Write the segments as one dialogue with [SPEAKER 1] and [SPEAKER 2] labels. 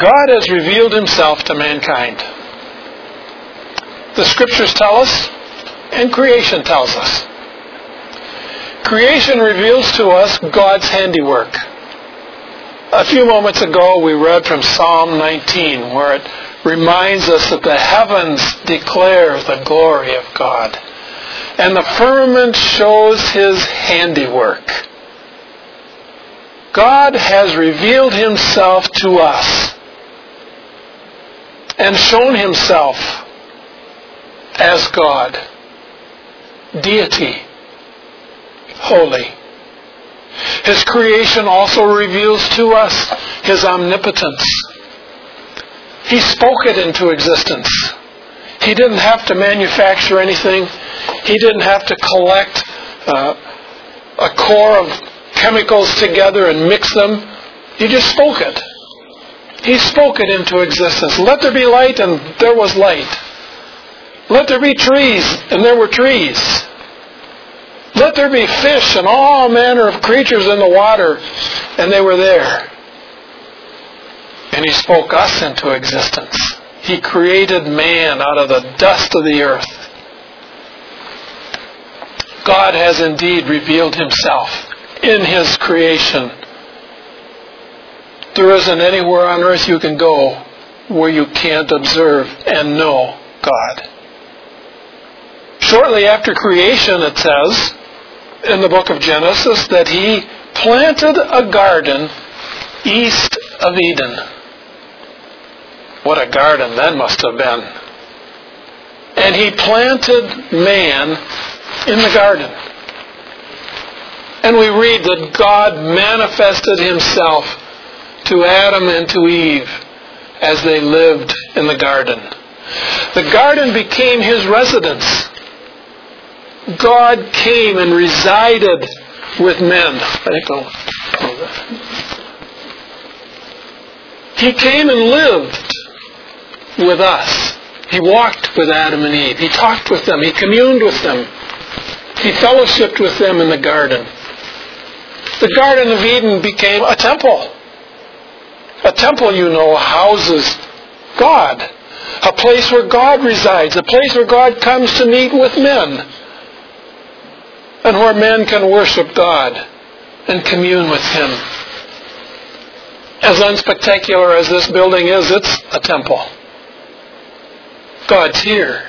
[SPEAKER 1] God has revealed himself to mankind. The scriptures tell us, and creation tells us. Creation reveals to us God's handiwork. A few moments ago we read from Psalm 19 where it reminds us that the heavens declare the glory of God and the firmament shows his handiwork. God has revealed himself to us and shown himself as God, deity, holy. His creation also reveals to us his omnipotence. He spoke it into existence. He didn't have to manufacture anything. He didn't have to collect uh, a core of chemicals together and mix them. He just spoke it. He spoke it into existence. Let there be light, and there was light. Let there be trees, and there were trees. Let there be fish and all manner of creatures in the water, and they were there. And He spoke us into existence. He created man out of the dust of the earth. God has indeed revealed Himself in His creation. There isn't anywhere on earth you can go where you can't observe and know God. Shortly after creation, it says in the book of Genesis that He planted a garden east of Eden. What a garden that must have been. And He planted man in the garden. And we read that God manifested himself to Adam and to Eve as they lived in the garden. The garden became his residence. God came and resided with men. He came and lived with us. He walked with Adam and Eve. He talked with them. He communed with them. He fellowshiped with them in the garden. The Garden of Eden became a temple. A temple, you know, houses God. A place where God resides. A place where God comes to meet with men. And where men can worship God and commune with Him. As unspectacular as this building is, it's a temple. God's here.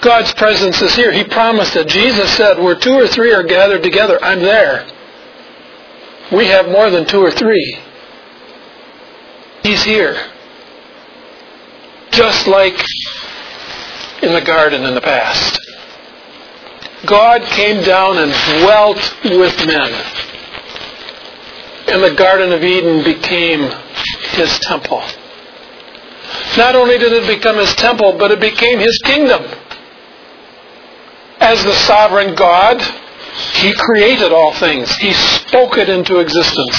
[SPEAKER 1] God's presence is here. He promised it. Jesus said, where two or three are gathered together, I'm there. We have more than two or three. He's here. Just like in the garden in the past. God came down and dwelt with men. And the Garden of Eden became his temple. Not only did it become his temple, but it became his kingdom. As the sovereign God, he created all things. He spoke it into existence.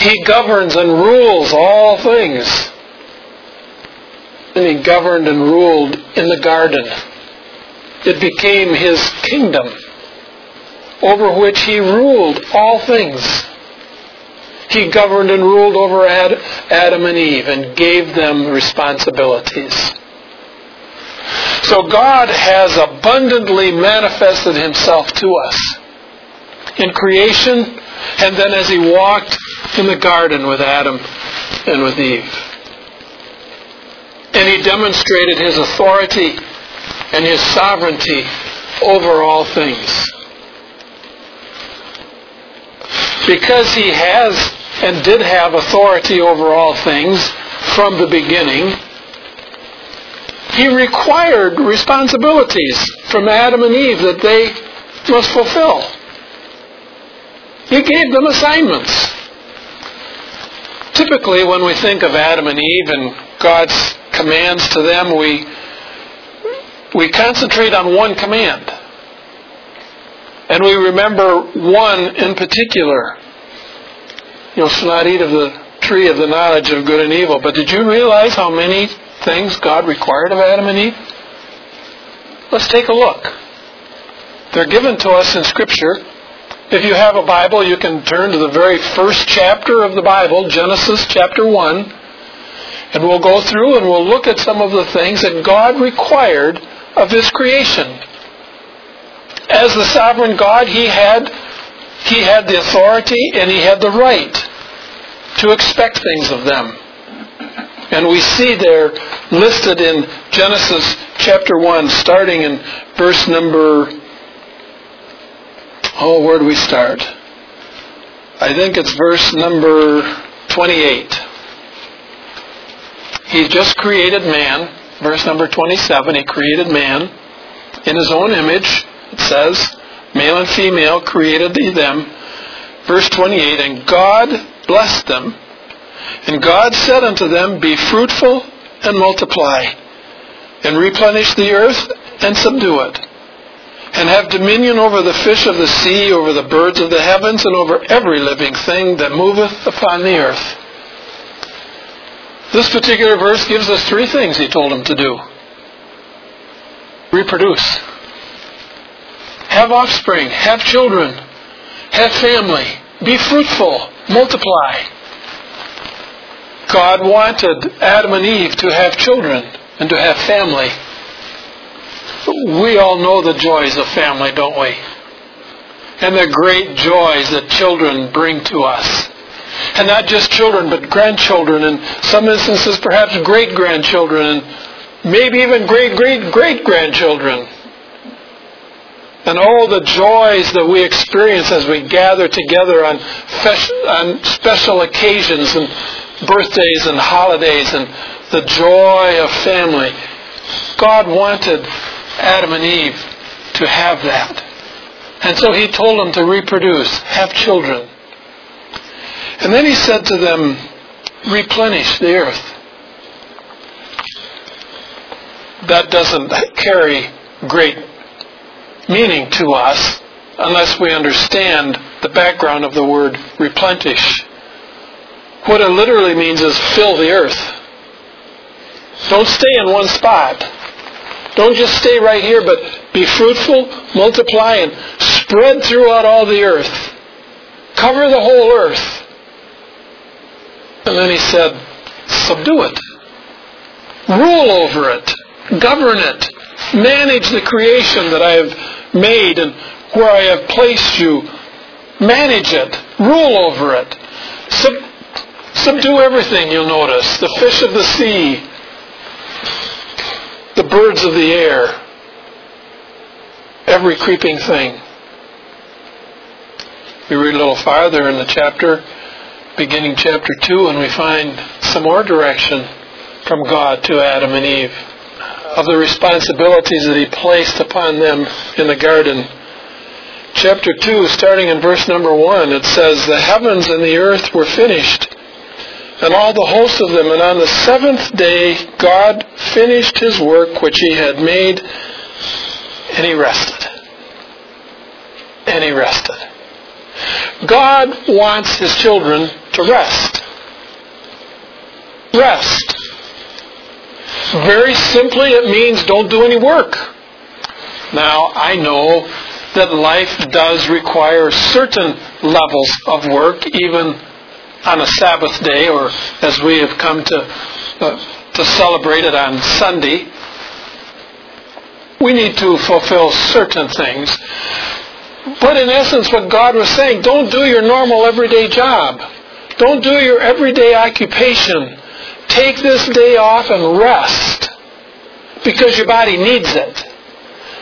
[SPEAKER 1] He governs and rules all things. And he governed and ruled in the garden. It became his kingdom over which he ruled all things. He governed and ruled over Adam and Eve and gave them responsibilities. So God has abundantly manifested himself to us in creation and then as he walked in the garden with Adam and with Eve. And he demonstrated his authority and his sovereignty over all things. Because he has and did have authority over all things from the beginning, he required responsibilities from Adam and Eve that they must fulfill. He gave them assignments. Typically, when we think of Adam and Eve and God's commands to them, we, we concentrate on one command. And we remember one in particular. You shall not eat of the tree of the knowledge of good and evil. But did you realize how many things God required of Adam and Eve? Let's take a look. They're given to us in Scripture If you have a Bible, you can turn to the very first chapter of the Bible, Genesis chapter 1, and we'll go through and we'll look at some of the things that God required of His creation. As the sovereign God, He had, he had the authority and He had the right to expect things of them. And we see there listed in Genesis chapter 1, starting in verse number. Oh, where do we start? I think it's verse number 28. He just created man. Verse number 27, he created man in his own image. It says, male and female created he them. Verse 28, and God blessed them and God said unto them, Be fruitful and multiply, and replenish the earth and subdue it, and have dominion over the fish of the sea, over the birds of the heavens, and over every living thing that moveth upon the earth. This particular verse gives us three things he told them to do. Reproduce. Have offspring. Have children. Have family. Be fruitful. Multiply. God wanted Adam and Eve to have children and to have family. We all know the joys of family, don't we? And the great joys that children bring to us. And not just children, but grandchildren, and some instances perhaps great grandchildren, and maybe even great great great grandchildren. And all the joys that we experience as we gather together on, on special occasions and birthdays and holidays and the joy of family. God wanted Adam and Eve to have that. And so he told them to reproduce, have children. And then he said to them, replenish the earth. That doesn't carry great meaning to us unless we understand the background of the word replenish. What it literally means is fill the earth. Don't stay in one spot. Don't just stay right here, but be fruitful, multiply, and spread throughout all the earth. Cover the whole earth. And then he said, subdue it. Rule over it. Govern it. Manage the creation that I have made and where I have placed you. Manage it. Rule over it. Sub- Subdue everything, you'll notice. The fish of the sea, the birds of the air, every creeping thing. We read a little farther in the chapter, beginning chapter 2, and we find some more direction from God to Adam and Eve of the responsibilities that He placed upon them in the garden. Chapter 2, starting in verse number 1, it says, The heavens and the earth were finished and all the host of them. And on the seventh day, God finished his work which he had made, and he rested. And he rested. God wants his children to rest. Rest. Very simply, it means don't do any work. Now, I know that life does require certain levels of work, even on a Sabbath day, or as we have come to uh, to celebrate it on Sunday, we need to fulfill certain things. But in essence, what God was saying, don't do your normal everyday job. Don't do your everyday occupation. Take this day off and rest because your body needs it.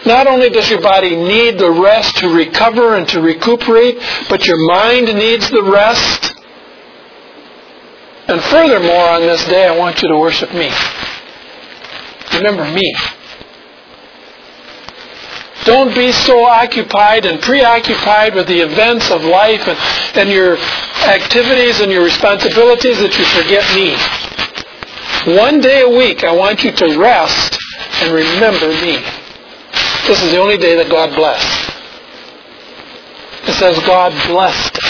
[SPEAKER 1] Not only does your body need the rest to recover and to recuperate, but your mind needs the rest and furthermore, on this day, I want you to worship me. Remember me. Don't be so occupied and preoccupied with the events of life and, and your activities and your responsibilities that you forget me. One day a week, I want you to rest and remember me. This is the only day that God blessed. It says God blessed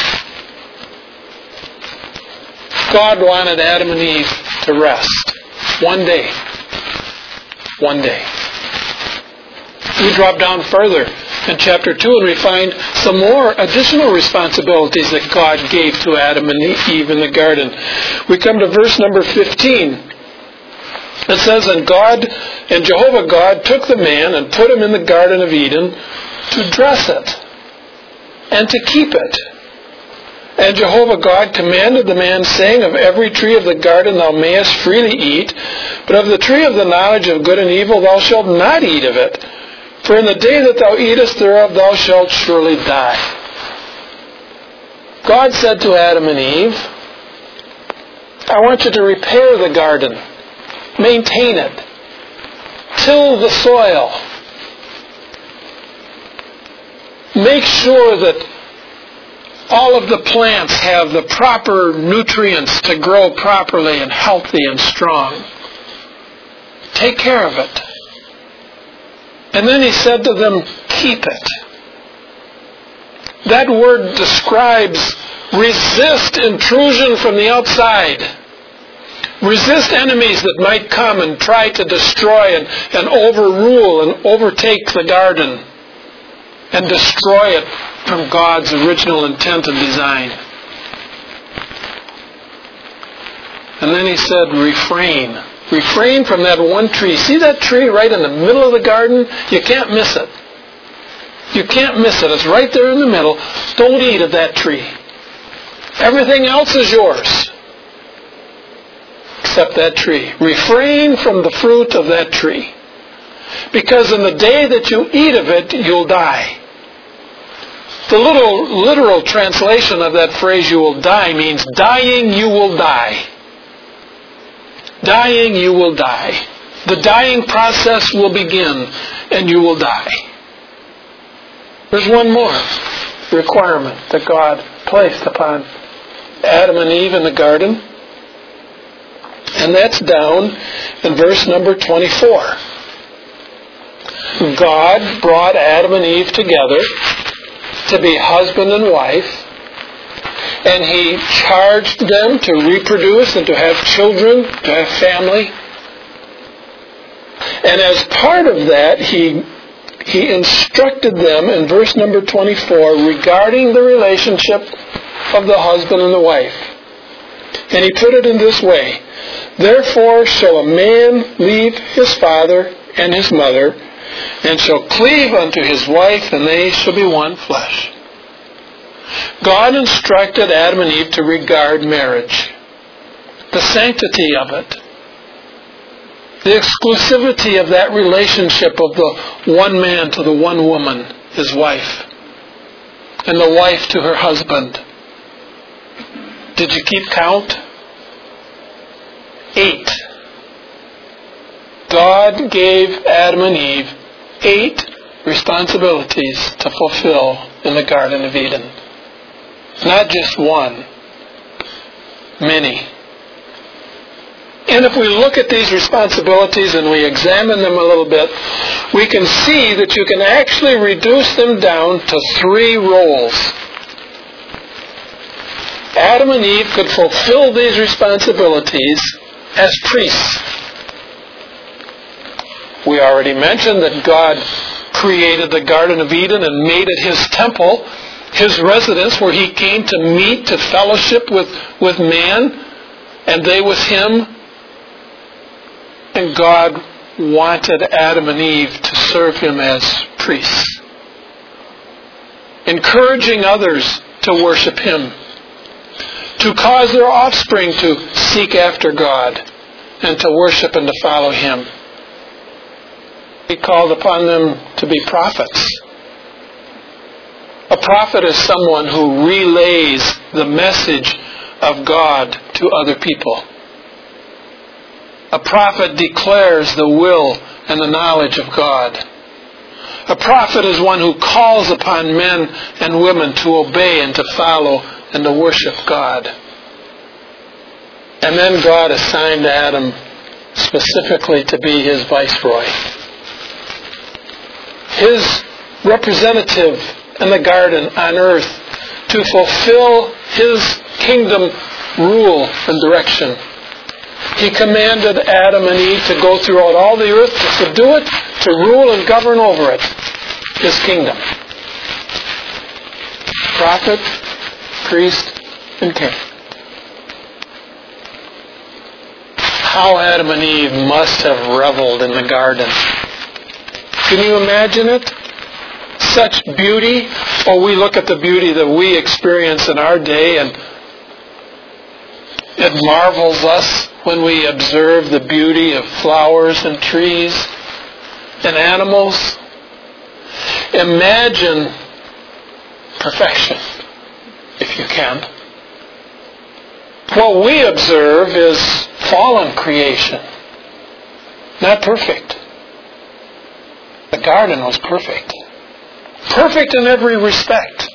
[SPEAKER 1] God wanted Adam and Eve to rest. One day. One day. We drop down further in chapter 2, and we find some more additional responsibilities that God gave to Adam and Eve in the garden. We come to verse number 15. It says, And God, and Jehovah God took the man and put him in the Garden of Eden to dress it and to keep it. And Jehovah God commanded the man, saying, Of every tree of the garden thou mayest freely eat, but of the tree of the knowledge of good and evil thou shalt not eat of it. For in the day that thou eatest thereof thou shalt surely die. God said to Adam and Eve, I want you to repair the garden, maintain it, till the soil, make sure that all of the plants have the proper nutrients to grow properly and healthy and strong. Take care of it. And then he said to them, keep it. That word describes resist intrusion from the outside. Resist enemies that might come and try to destroy and, and overrule and overtake the garden and destroy it from God's original intent and design. And then he said, refrain. Refrain from that one tree. See that tree right in the middle of the garden? You can't miss it. You can't miss it. It's right there in the middle. Don't eat of that tree. Everything else is yours. Except that tree. Refrain from the fruit of that tree. Because in the day that you eat of it, you'll die. The little literal translation of that phrase, you will die, means dying, you will die. Dying, you will die. The dying process will begin, and you will die. There's one more requirement that God placed upon Adam and Eve in the garden, and that's down in verse number 24. God brought Adam and Eve together to be husband and wife, and he charged them to reproduce and to have children, to have family. And as part of that, he he instructed them in verse number 24 regarding the relationship of the husband and the wife. And he put it in this way Therefore shall a man leave his father and his mother, and shall cleave unto his wife, and they shall be one flesh. God instructed Adam and Eve to regard marriage, the sanctity of it, the exclusivity of that relationship of the one man to the one woman, his wife, and the wife to her husband. Did you keep count? Eight. God gave Adam and Eve eight responsibilities to fulfill in the Garden of Eden. Not just one, many. And if we look at these responsibilities and we examine them a little bit, we can see that you can actually reduce them down to three roles. Adam and Eve could fulfill these responsibilities as priests. We already mentioned that God created the Garden of Eden and made it his temple, his residence where he came to meet, to fellowship with, with man, and they with him. And God wanted Adam and Eve to serve him as priests, encouraging others to worship him, to cause their offspring to seek after God and to worship and to follow him. He called upon them to be prophets. A prophet is someone who relays the message of God to other people. A prophet declares the will and the knowledge of God. A prophet is one who calls upon men and women to obey and to follow and to worship God. And then God assigned Adam specifically to be his viceroy his representative in the garden on earth to fulfill his kingdom rule and direction. He commanded Adam and Eve to go throughout all the earth, to subdue it, to rule and govern over it, his kingdom. prophet, priest, and king. How Adam and Eve must have reveled in the garden. Can you imagine it? Such beauty. Or we look at the beauty that we experience in our day and it marvels us when we observe the beauty of flowers and trees and animals. Imagine perfection, if you can. What we observe is fallen creation, not perfect. Garden was perfect. Perfect in every respect.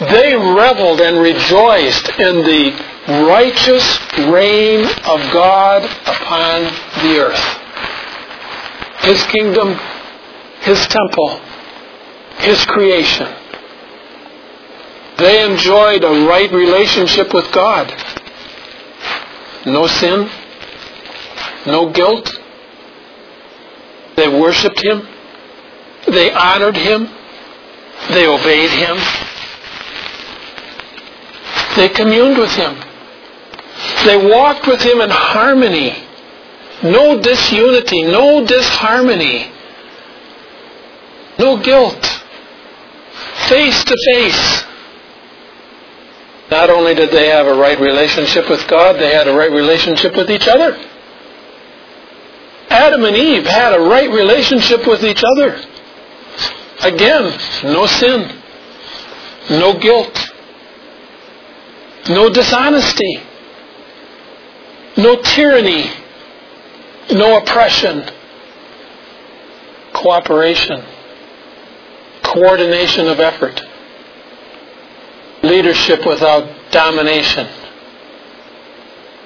[SPEAKER 1] They reveled and rejoiced in the righteous reign of God upon the earth. His kingdom, His temple, His creation. They enjoyed a right relationship with God. No sin, no guilt. They worshiped Him. They honored Him. They obeyed Him. They communed with Him. They walked with Him in harmony. No disunity, no disharmony, no guilt. Face to face. Not only did they have a right relationship with God, they had a right relationship with each other. Adam and Eve had a right relationship with each other. Again, no sin, no guilt, no dishonesty, no tyranny, no oppression, cooperation, coordination of effort, leadership without domination,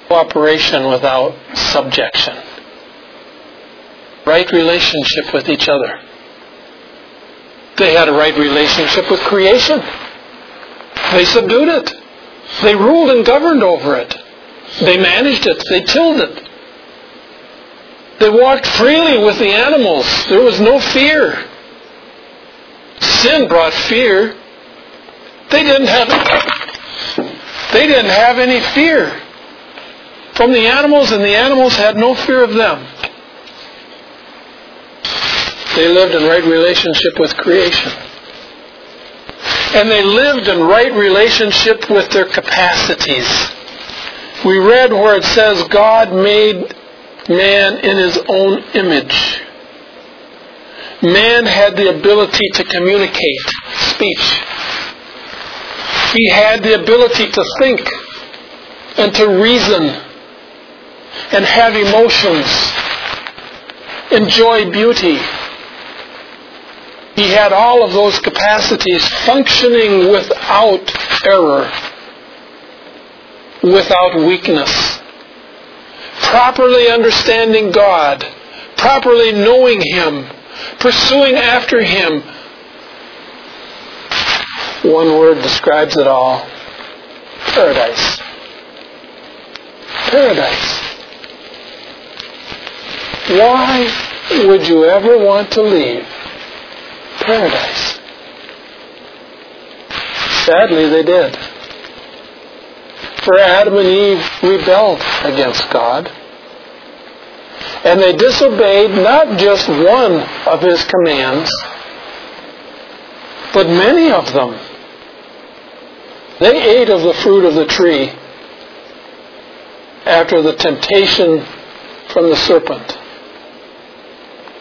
[SPEAKER 1] cooperation without subjection, right relationship with each other. They had a right relationship with creation. They subdued it. They ruled and governed over it. They managed it. They tilled it. They walked freely with the animals. There was no fear. Sin brought fear. They didn't have they didn't have any fear from the animals and the animals had no fear of them. They lived in right relationship with creation. And they lived in right relationship with their capacities. We read where it says God made man in his own image. Man had the ability to communicate speech. He had the ability to think and to reason and have emotions, enjoy beauty. He had all of those capacities functioning without error, without weakness properly understanding God, properly knowing Him, pursuing after Him. One word describes it all. Paradise. Paradise. Why would you ever want to leave paradise? Sadly, they did. For Adam and Eve rebelled against God. And they disobeyed not just one of his commands, but many of them. They ate of the fruit of the tree after the temptation from the serpent.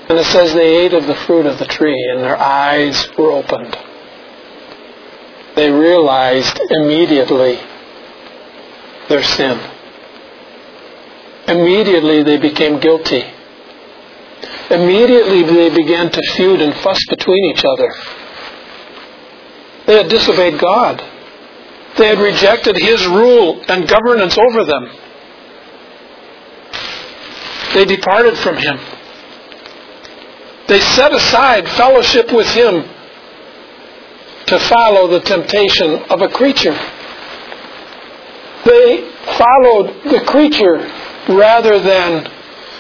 [SPEAKER 1] And it says they ate of the fruit of the tree and their eyes were opened. They realized immediately their sin. Immediately they became guilty. Immediately they began to feud and fuss between each other. They had disobeyed God. They had rejected His rule and governance over them. They departed from Him. They set aside fellowship with Him to follow the temptation of a creature. They followed the creature rather than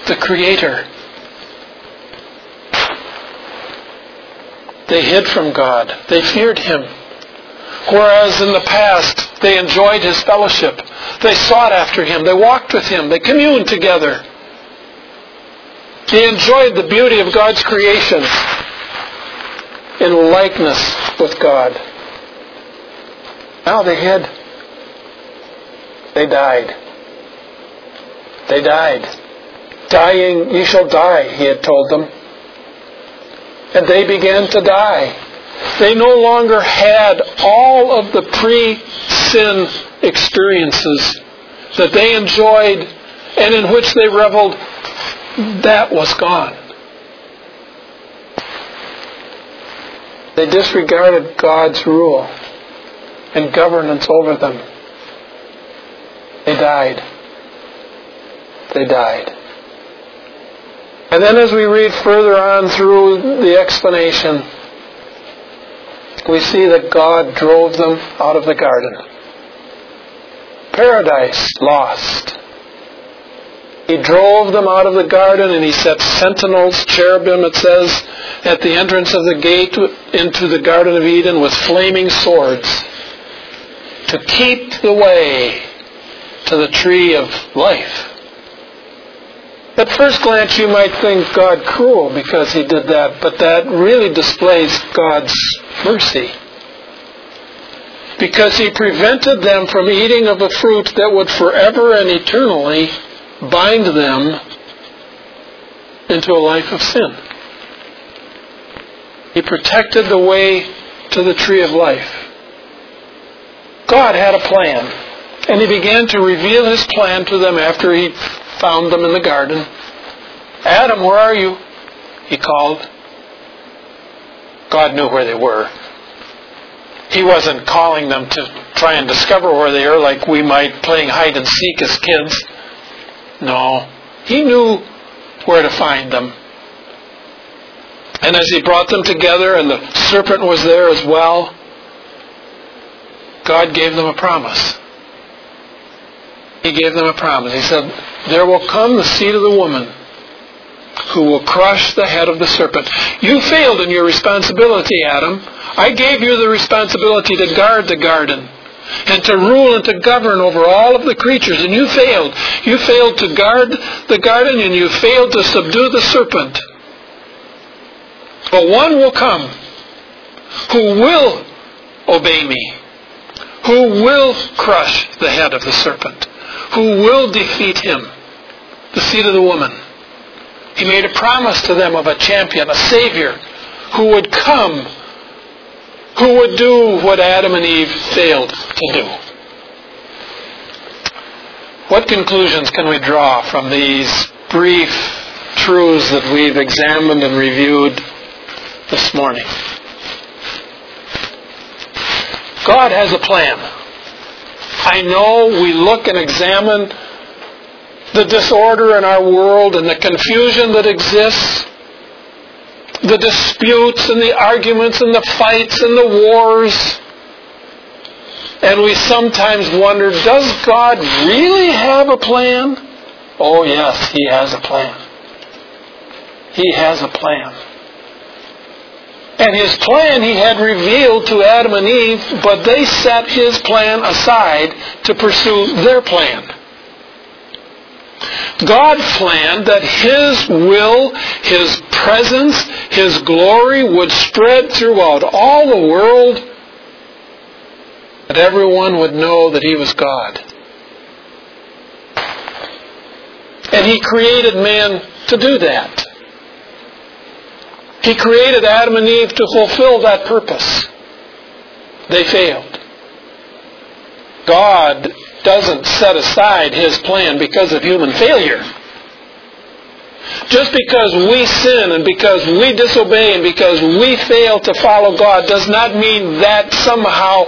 [SPEAKER 1] the Creator. They hid from God. They feared Him. Whereas in the past, they enjoyed His fellowship. They sought after Him. They walked with Him. They communed together. They enjoyed the beauty of God's creation in likeness with God. Now they hid. They died. They died. Dying, ye shall die, he had told them. And they began to die. They no longer had all of the pre-sin experiences that they enjoyed and in which they reveled. That was gone. They disregarded God's rule and governance over them. They died. They died. And then as we read further on through the explanation, we see that God drove them out of the garden. Paradise lost. He drove them out of the garden and he set sentinels, cherubim, it says, at the entrance of the gate into the Garden of Eden with flaming swords to keep the way to the tree of life. At first glance, you might think God cruel because he did that, but that really displays God's mercy. Because he prevented them from eating of a fruit that would forever and eternally bind them into a life of sin. He protected the way to the tree of life. God had a plan, and he began to reveal his plan to them after he found them in the garden. Adam, where are you? He called. God knew where they were. He wasn't calling them to try and discover where they are like we might playing hide and seek as kids. No. He knew where to find them. And as he brought them together and the serpent was there as well, God gave them a promise. He gave them a promise. He said, There will come the seed of the woman who will crush the head of the serpent. You failed in your responsibility, Adam. I gave you the responsibility to guard the garden and to rule and to govern over all of the creatures, and you failed. You failed to guard the garden and you failed to subdue the serpent. But one will come who will obey me, who will crush the head of the serpent, who will defeat him, the seed of the woman. He made a promise to them of a champion, a savior, who would come, who would do what Adam and Eve failed to do. What conclusions can we draw from these brief truths that we've examined and reviewed this morning? God has a plan. I know we look and examine the disorder in our world and the confusion that exists, the disputes and the arguments and the fights and the wars. And we sometimes wonder, does God really have a plan? Oh yes, He has a plan. He has a plan. And his plan he had revealed to Adam and Eve, but they set his plan aside to pursue their plan. God planned that His will, His presence, His glory would spread throughout all the world, that everyone would know that He was God. And He created man to do that. He created Adam and Eve to fulfill that purpose. They failed. God doesn't set aside His plan because of human failure. Just because we sin and because we disobey and because we fail to follow God does not mean that somehow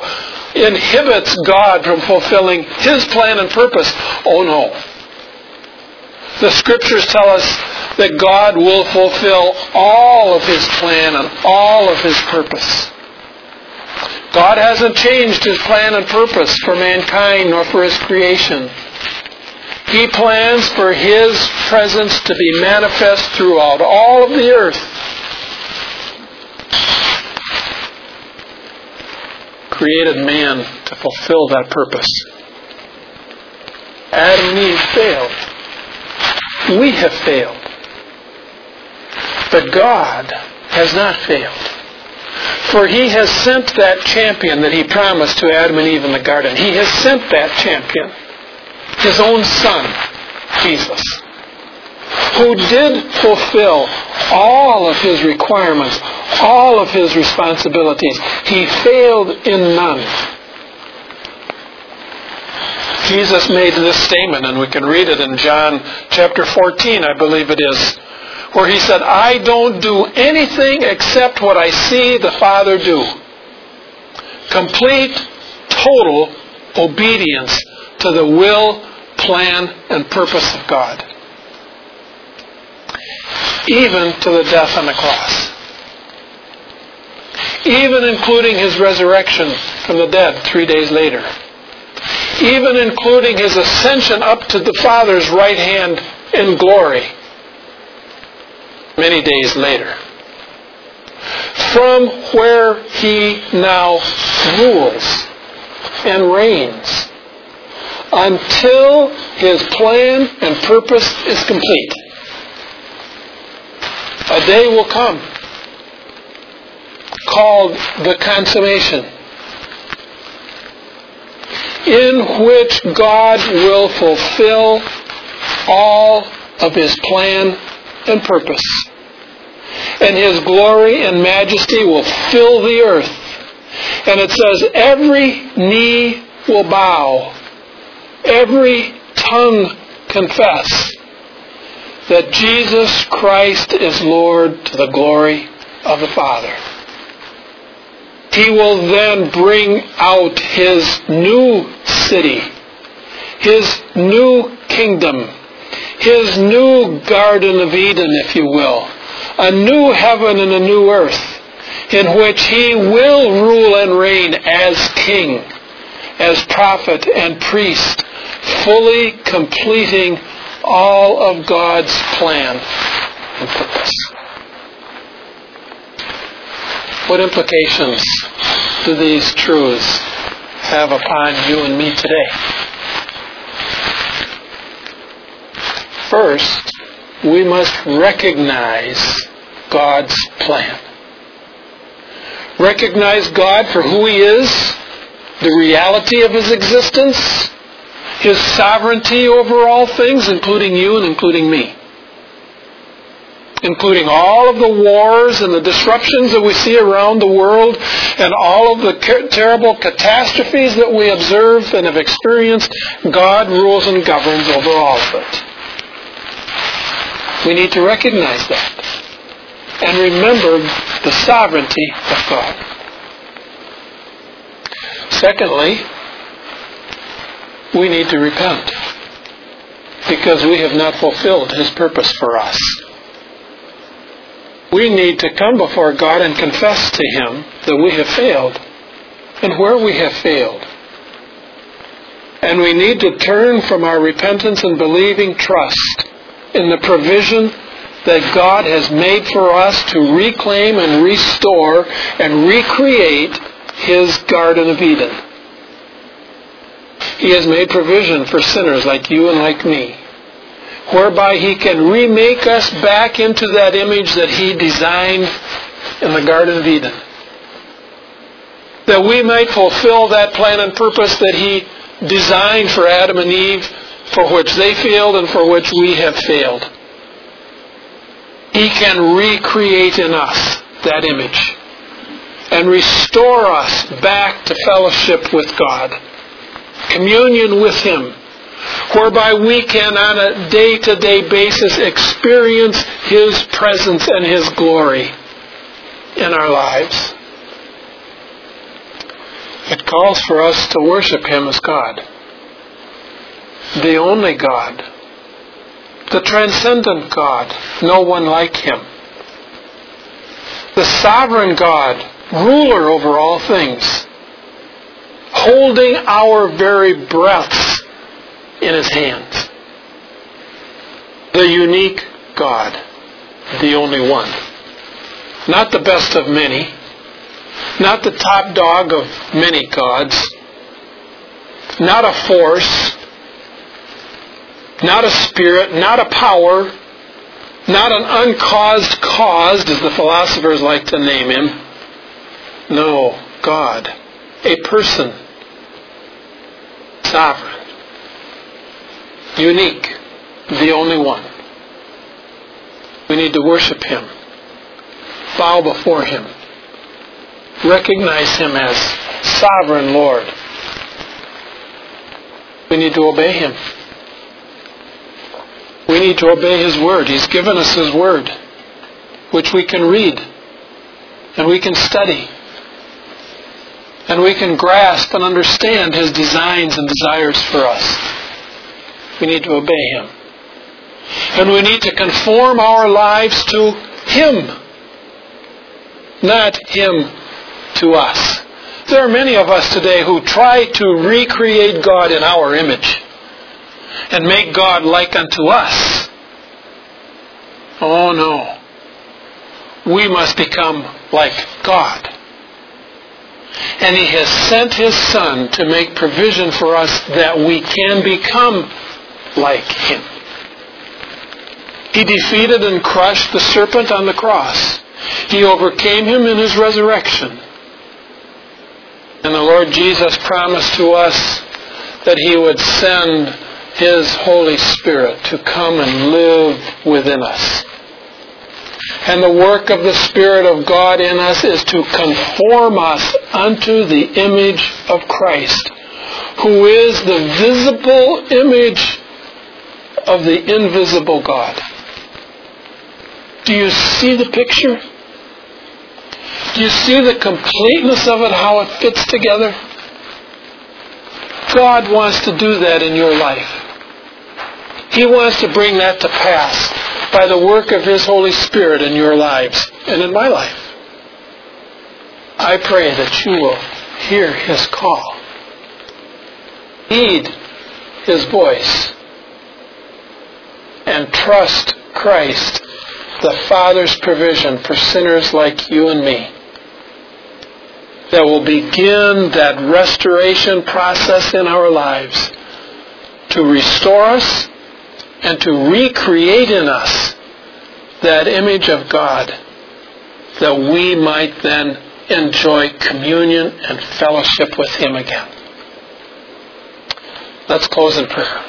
[SPEAKER 1] inhibits God from fulfilling His plan and purpose. Oh no. The scriptures tell us that God will fulfill all of His plan and all of His purpose. God hasn't changed His plan and purpose for mankind nor for His creation. He plans for His presence to be manifest throughout all of the earth. created man to fulfill that purpose. Adam and Eve failed. We have failed. But God has not failed. For he has sent that champion that he promised to Adam and Eve in the garden. He has sent that champion, his own son, Jesus, who did fulfill all of his requirements, all of his responsibilities. He failed in none. Jesus made this statement, and we can read it in John chapter 14, I believe it is, where he said, I don't do anything except what I see the Father do. Complete, total obedience to the will, plan, and purpose of God. Even to the death on the cross. Even including his resurrection from the dead three days later. Even including his ascension up to the Father's right hand in glory many days later. From where he now rules and reigns until his plan and purpose is complete. A day will come called the consummation in which God will fulfill all of his plan and purpose. And his glory and majesty will fill the earth. And it says, every knee will bow, every tongue confess that Jesus Christ is Lord to the glory of the Father. He will then bring out his new city, his new kingdom, his new Garden of Eden, if you will, a new heaven and a new earth in which he will rule and reign as king, as prophet and priest, fully completing all of God's plan and purpose. What implications do these truths have upon you and me today? First, we must recognize God's plan. Recognize God for who He is, the reality of His existence, His sovereignty over all things, including you and including me. Including all of the wars and the disruptions that we see around the world and all of the terrible catastrophes that we observe and have experienced, God rules and governs over all of it. We need to recognize that and remember the sovereignty of God. Secondly, we need to repent because we have not fulfilled His purpose for us. We need to come before God and confess to Him that we have failed and where we have failed. And we need to turn from our repentance and believing trust in the provision that God has made for us to reclaim and restore and recreate His Garden of Eden. He has made provision for sinners like you and like me, whereby He can remake us back into that image that He designed in the Garden of Eden. That we might fulfill that plan and purpose that He designed for Adam and Eve for which they failed and for which we have failed. He can recreate in us that image and restore us back to fellowship with God, communion with Him, whereby we can on a day-to-day basis experience His presence and His glory in our lives. It calls for us to worship Him as God the only God, the transcendent God, no one like him, the sovereign God, ruler over all things, holding our very breaths in his hands, the unique God, the only one, not the best of many, not the top dog of many gods, not a force, not a spirit, not a power, not an uncaused cause, as the philosophers like to name him. No, God, a person, sovereign, unique, the only one. We need to worship him, bow before him, recognize him as sovereign Lord. We need to obey him. We need to obey his word. He's given us his word, which we can read and we can study and we can grasp and understand his designs and desires for us. We need to obey him. And we need to conform our lives to him, not him to us. There are many of us today who try to recreate God in our image and make God like unto us. Oh no. We must become like God. And He has sent His Son to make provision for us that we can become like Him. He defeated and crushed the serpent on the cross. He overcame him in His resurrection. And the Lord Jesus promised to us that He would send His Holy Spirit to come and live within us. And the work of the Spirit of God in us is to conform us unto the image of Christ, who is the visible image of the invisible God. Do you see the picture? Do you see the completeness of it, how it fits together? God wants to do that in your life. He wants to bring that to pass by the work of His Holy Spirit in your lives and in my life. I pray that you will hear His call, heed His voice, and trust Christ, the Father's provision for sinners like you and me that will begin that restoration process in our lives to restore us and to recreate in us that image of God that we might then enjoy communion and fellowship with Him again. Let's close in prayer.